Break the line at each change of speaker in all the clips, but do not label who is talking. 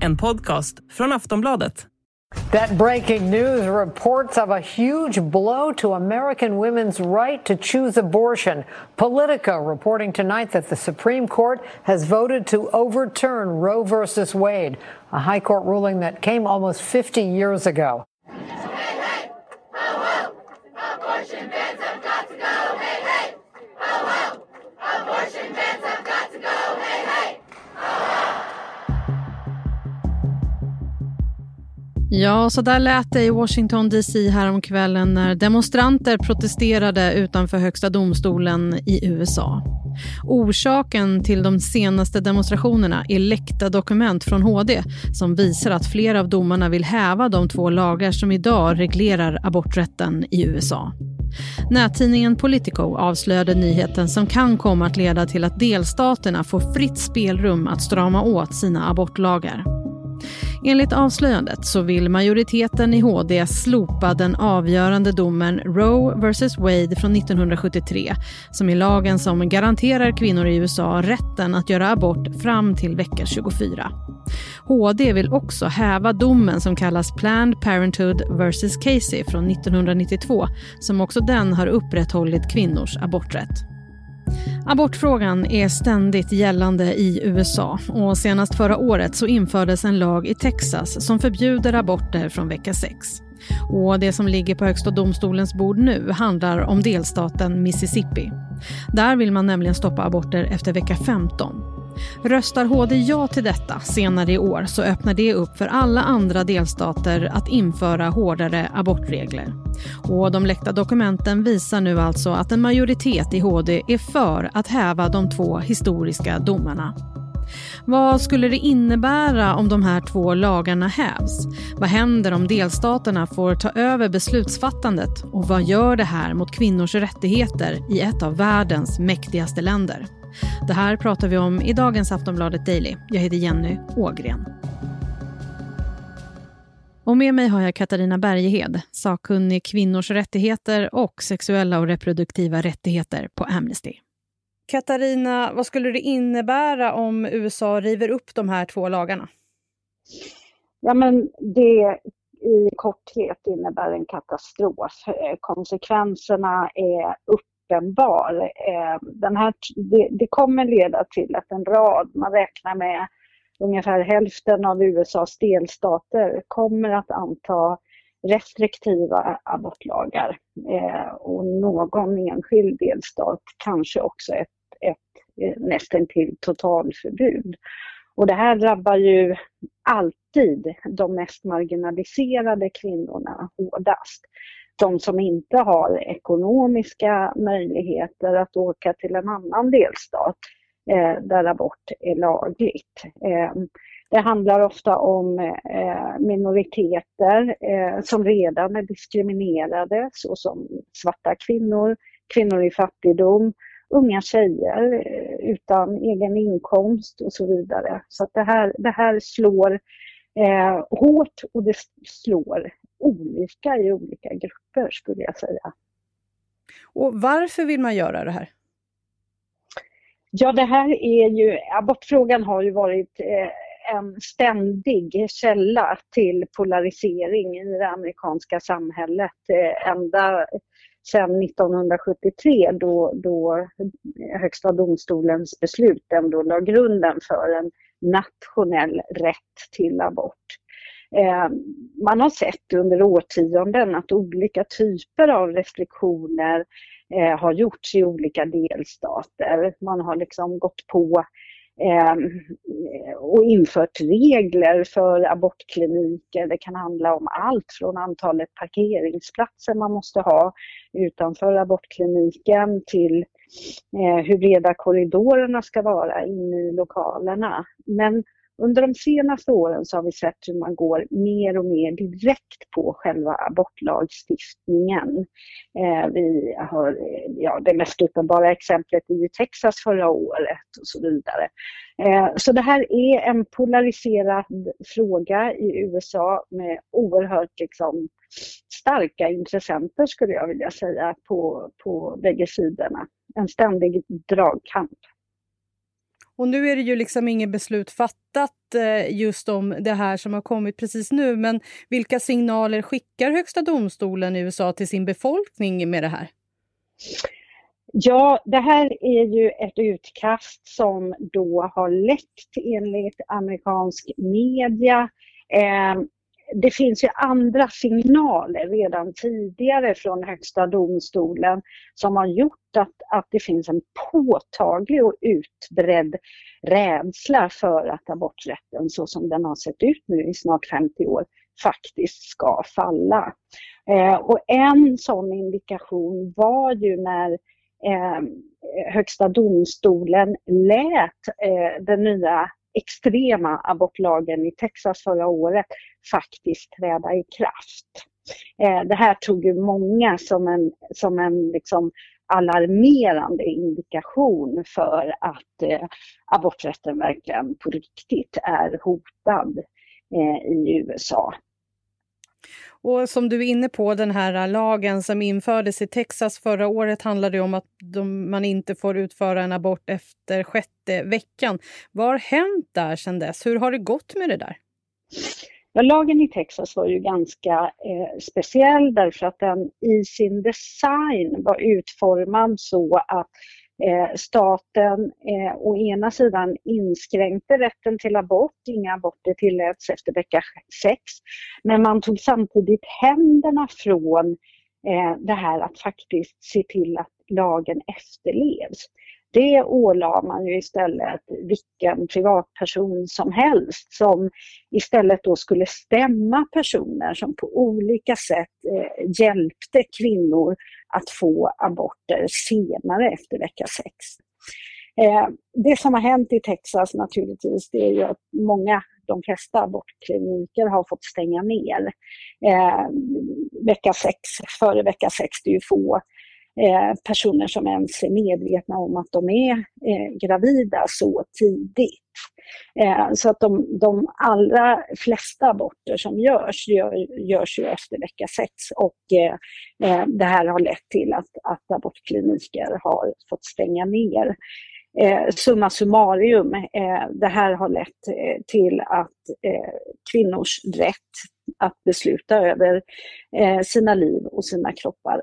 En podcast från Aftonbladet.
That breaking news reports of a huge blow to American women's right to choose abortion. Politico reporting tonight that the Supreme Court has voted to overturn Roe v. Wade, a high court ruling that came almost 50 years ago.
Ja, så där lät det i Washington DC häromkvällen när demonstranter protesterade utanför Högsta domstolen i USA. Orsaken till de senaste demonstrationerna är läckta dokument från HD som visar att flera av domarna vill häva de två lagar som idag reglerar aborträtten i USA. Nättidningen Politico avslöjade nyheten som kan komma att leda till att delstaterna får fritt spelrum att strama åt sina abortlagar. Enligt avslöjandet så vill majoriteten i HD slopa den avgörande domen Roe vs Wade från 1973 som är lagen som garanterar kvinnor i USA rätten att göra abort fram till vecka 24. HD vill också häva domen som kallas Planned Parenthood vs Casey från 1992 som också den har upprätthållit kvinnors aborträtt. Abortfrågan är ständigt gällande i USA och senast förra året så infördes en lag i Texas som förbjuder aborter från vecka 6. Och det som ligger på Högsta domstolens bord nu handlar om delstaten Mississippi. Där vill man nämligen stoppa aborter efter vecka 15. Röstar HD ja till detta senare i år så öppnar det upp för alla andra delstater att införa hårdare abortregler. Och de läckta dokumenten visar nu alltså att en majoritet i HD är för att häva de två historiska domarna. Vad skulle det innebära om de här två lagarna hävs? Vad händer om delstaterna får ta över beslutsfattandet? Och vad gör det här mot kvinnors rättigheter i ett av världens mäktigaste länder? Det här pratar vi om i dagens Aftonbladet Daily. Jag heter Jenny Ågren. Och med mig har jag Katarina Bergehed, sakkunnig kvinnors rättigheter och sexuella och reproduktiva rättigheter på Amnesty. Katarina, vad skulle det innebära om USA river upp de här två lagarna?
Ja, men det i korthet innebär en katastrof. Eh, konsekvenserna är upp uppenbar. Eh, den här, det, det, kommer leda till att en rad, man räknar med ungefär hälften av USAs delstater kommer att anta restriktiva abortlagar eh, och någon enskild delstat kanske också ett, ett eh, nästan till totalförbud. Och det här drabbar ju alltid de mest marginaliserade kvinnorna hårdast de som inte har ekonomiska möjligheter att åka till en annan delstat eh, där abort är lagligt. Eh, det handlar ofta om eh, minoriteter eh, som redan är diskriminerade såsom svarta kvinnor, kvinnor i fattigdom, unga tjejer eh, utan egen inkomst och så vidare. Så det, här, det här slår eh, hårt och det slår olika i olika grupper skulle jag säga.
Och varför vill man göra det här?
Ja, det här är ju, abortfrågan har ju varit eh, en ständig källa till polarisering i det amerikanska samhället eh, ända sedan 1973 då, då Högsta domstolens beslut ändå la grunden för en nationell rätt till abort. Man har sett under årtionden att olika typer av restriktioner eh, har gjorts i olika delstater. Man har liksom gått på eh, och infört regler för abortkliniker. Det kan handla om allt från antalet parkeringsplatser man måste ha utanför abortkliniken till eh, hur breda korridorerna ska vara inne i lokalerna. Men under de senaste åren så har vi sett hur man går mer och mer direkt på själva abortlagstiftningen. Eh, vi har, eh, ja, det mest uppenbara exemplet är ju Texas förra året och så vidare. Eh, så det här är en polariserad fråga i USA med oerhört liksom, starka intressenter skulle jag vilja säga på, på bägge sidorna. En ständig dragkamp.
Och nu är det ju liksom inget beslut fattat eh, just om det här som har kommit precis nu. Men vilka signaler skickar Högsta domstolen i USA till sin befolkning med det här?
Ja, det här är ju ett utkast som då har läckt enligt amerikansk media. Eh, det finns ju andra signaler redan tidigare från Högsta domstolen som har gjort att, att det finns en påtaglig och utbredd rädsla för att aborträtten så som den har sett ut nu i snart 50 år faktiskt ska falla. Eh, och en sån indikation var ju när eh, Högsta domstolen lät eh, den nya extrema abortlagen i Texas förra året faktiskt träda i kraft. Eh, det här tog ju många som en, som en liksom alarmerande indikation för att eh, aborträtten verkligen på riktigt är hotad eh, i USA.
Och som du är inne på, den här äh, lagen som infördes i Texas förra året handlade om att de, man inte får utföra en abort efter sjätte veckan. Vad har hänt där sedan dess? Hur har det gått med det där?
Ja, lagen i Texas var ju ganska eh, speciell därför att den i sin design var utformad så att Eh, staten eh, å ena sidan inskränkte rätten till abort, inga aborter tilläts efter vecka 6, Men man tog samtidigt händerna från eh, det här att faktiskt se till att lagen efterlevs. Det ålade man ju istället vilken privatperson som helst som istället då skulle stämma personer som på olika sätt eh, hjälpte kvinnor att få aborter senare efter vecka sex. Eh, det som har hänt i Texas naturligtvis, det är ju att många, de flesta abortkliniker har fått stänga ner. Eh, vecka sex, före vecka sex, det är ju få Eh, personer som ens är medvetna om att de är eh, gravida så tidigt. Eh, så att de, de allra flesta aborter som görs, gör, görs ju efter vecka sex och eh, det här har lett till att, att abortkliniker har fått stänga ner. Eh, summa summarum, eh, det här har lett till att kvinnors rätt att besluta över sina liv och sina kroppar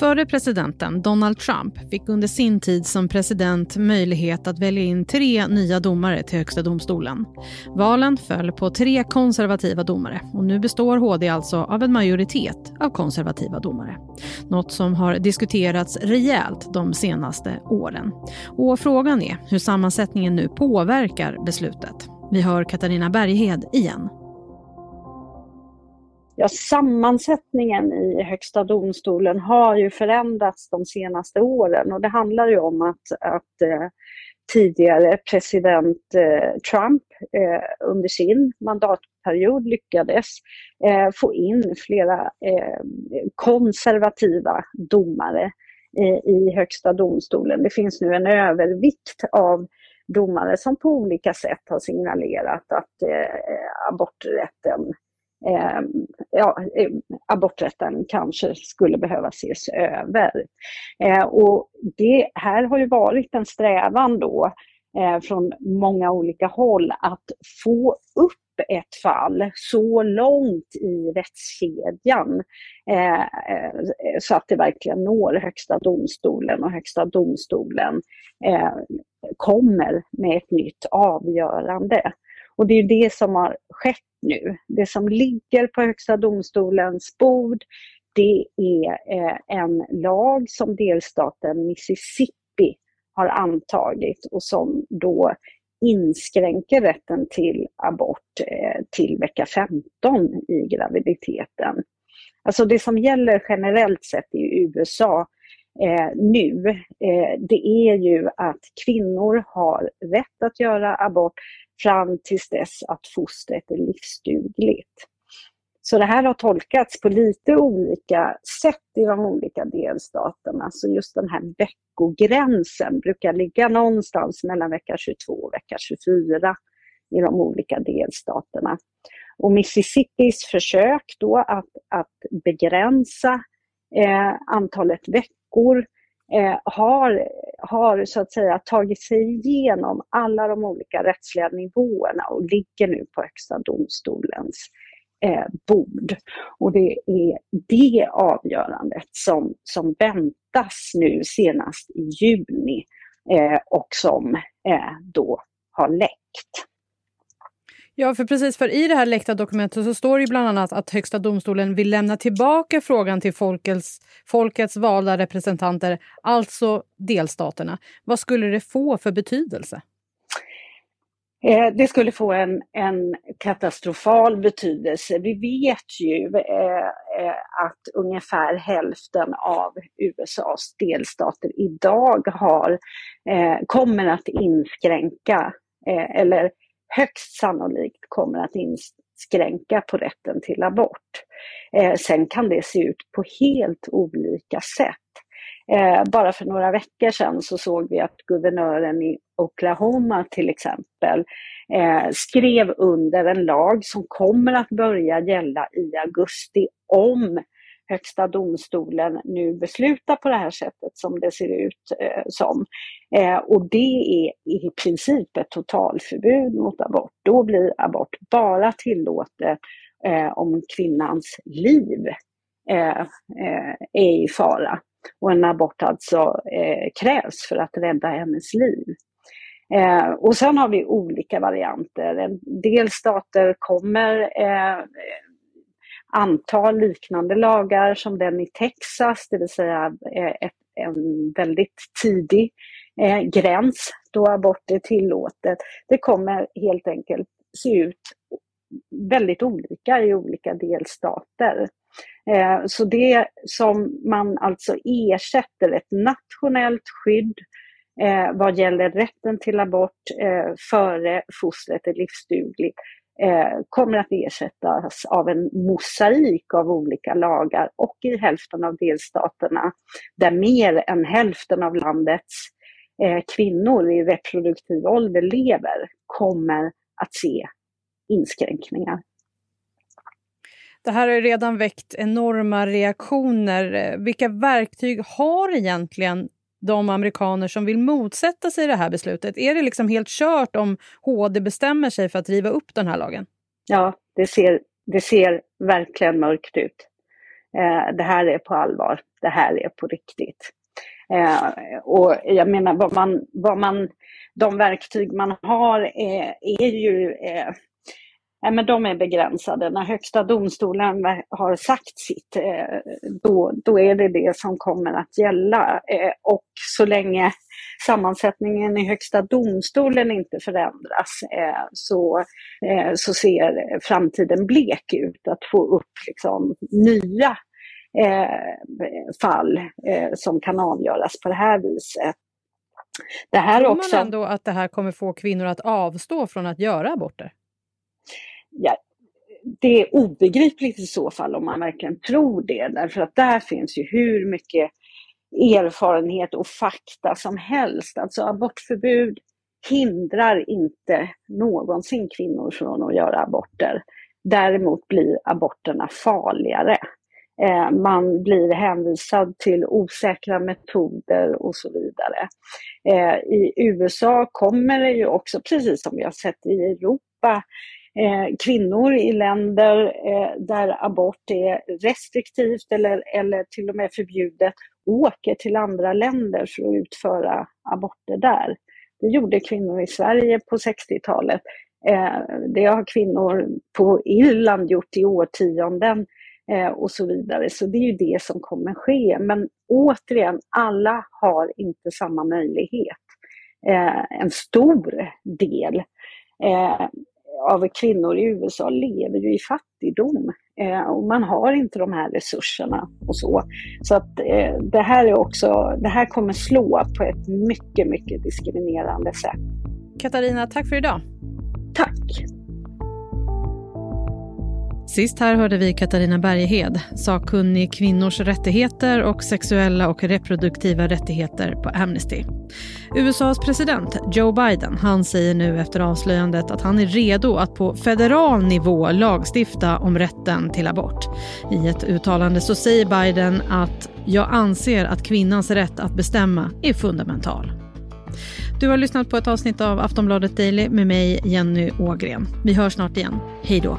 Före presidenten Donald Trump fick under sin tid som president möjlighet att välja in tre nya domare till Högsta domstolen. Valen föll på tre konservativa domare och nu består HD alltså av en majoritet av konservativa domare. Något som har diskuterats rejält de senaste åren. Och frågan är hur sammansättningen nu påverkar beslutet. Vi hör Katarina Berghed igen.
Ja, sammansättningen i Högsta domstolen har ju förändrats de senaste åren och det handlar ju om att, att eh, tidigare president eh, Trump eh, under sin mandatperiod lyckades eh, få in flera eh, konservativa domare i Högsta domstolen. Det finns nu en övervikt av domare som på olika sätt har signalerat att eh, aborträtten eh, ja, ehm, aborträtten kanske skulle behöva ses över. Eh, och det här har ju varit en strävan då eh, från många olika håll att få upp ett fall så långt i rättskedjan eh, så att det verkligen når Högsta domstolen och Högsta domstolen eh, kommer med ett nytt avgörande. Och det är det som har skett nu. Det som ligger på Högsta domstolens bord det är eh, en lag som delstaten Mississippi har antagit och som då inskränker rätten till abort eh, till vecka 15 i graviditeten. Alltså det som gäller generellt sett i USA eh, nu, eh, det är ju att kvinnor har rätt att göra abort fram tills dess att fostret är livsdugligt. Så det här har tolkats på lite olika sätt i de olika delstaterna. Så just den här veckogränsen brukar ligga någonstans mellan vecka 22 och vecka 24 i de olika delstaterna. Och Mississippis försök då att, att begränsa eh, antalet veckor eh, har, har så att säga tagit sig igenom alla de olika rättsliga nivåerna och ligger nu på Högsta domstolens eh, bord. Och det är det avgörandet som, som väntas nu senast i juni eh, och som eh, då har läckt.
Ja, för precis för i det här läckta dokumentet så står det bland annat att Högsta domstolen vill lämna tillbaka frågan till folkets, folkets valda representanter, alltså delstaterna. Vad skulle det få för betydelse?
Eh, det skulle få en, en katastrofal betydelse. Vi vet ju eh, eh att ungefär hälften av USAs delstater idag har, eh, kommer att inskränka eh, eller högst sannolikt kommer att inskränka på rätten till abort. Eh, sen kan det se ut på helt olika sätt. Eh, bara för några veckor sedan så såg vi att guvernören i Oklahoma till exempel eh, skrev under en lag som kommer att börja gälla i augusti om Högsta domstolen nu beslutar på det här sättet som det ser ut eh, som. Eh, och det är i princip ett totalförbud mot abort. Då blir abort bara tillåtet eh, om kvinnans liv eh, eh, är i fara. Och en abort alltså eh, krävs för att rädda hennes liv. Eh, och sen har vi olika varianter. En del stater kommer eh, anta liknande lagar som den i Texas, det vill säga eh, ett, en väldigt tidig eh, gräns då abort är tillåtet. Det kommer helt enkelt se ut väldigt olika i olika delstater. Eh, så det som man alltså ersätter ett nationellt skydd eh, vad gäller rätten till abort eh, före fostret är livsdugligt Eh, kommer att ersättas av en mosaik av olika lagar och i hälften av delstaterna där mer än hälften av landets eh, kvinnor i reproduktiv ålder lever kommer att se inskränkningar.
Det här har redan väckt enorma reaktioner. Eh, vilka verktyg har egentligen de amerikaner som vill motsätta sig det här beslutet? Är det liksom helt kört om HD bestämmer sig för att riva upp den här lagen?
Ja, det ser, det ser verkligen mörkt ut. Eh, det här är på allvar. Det här är på riktigt. Eh, och jag menar, vad man, vad man, de verktyg man har är, är ju eh, Nej, men de är begränsade. När Högsta domstolen har sagt sitt, eh, då, då är det det som kommer att gälla. Eh, och så länge sammansättningen i Högsta domstolen inte förändras eh, så, så ser framtiden blek ut att få upp liksom nya fall som kan avgöras på det här viset.
Det här Tror också... man ändå att det här kommer få kvinnor att avstå från att göra aborter?
Ja, det är obegripligt i så fall om man verkligen tror det, därför att där finns ju hur mycket erfarenhet och fakta som helst. Alltså abortförbud hindrar inte någonsin kvinnor från att göra aborter. Däremot blir aborterna farligare. Eh, man blir hänvisad till osäkra metoder och så vidare. Eh, I USA kommer det ju också, precis som vi har sett i Europa, Eh, kvinnor i länder eh, där abort är restriktivt eller, eller till och med förbjudet åker till andra länder för att utföra aborter där. Det gjorde kvinnor i Sverige på 60-talet. Eh, det har kvinnor på Irland gjort i årtionden och så vidare. Så det är ju det som kommer ske. Men återigen, alla har inte samma möjlighet. En stor del av kvinnor i USA lever ju i fattigdom. Eh, och man har inte de här resurserna och så. Så att eh, det här är också, det här kommer slå på ett mycket, mycket diskriminerande sätt.
Katarina, tack för idag.
Tack.
Sist här hörde vi Katarina Bergehed, sakkunnig kvinnors rättigheter och sexuella och reproduktiva rättigheter på Amnesty. USAs president Joe Biden han säger nu efter avslöjandet att han är redo att på federal nivå lagstifta om rätten till abort. I ett uttalande så säger Biden att “jag anser att kvinnans rätt att bestämma är fundamental”. Du har lyssnat på ett avsnitt av Aftonbladet Daily med mig, Jenny Ågren. Vi hörs snart igen. Hej då!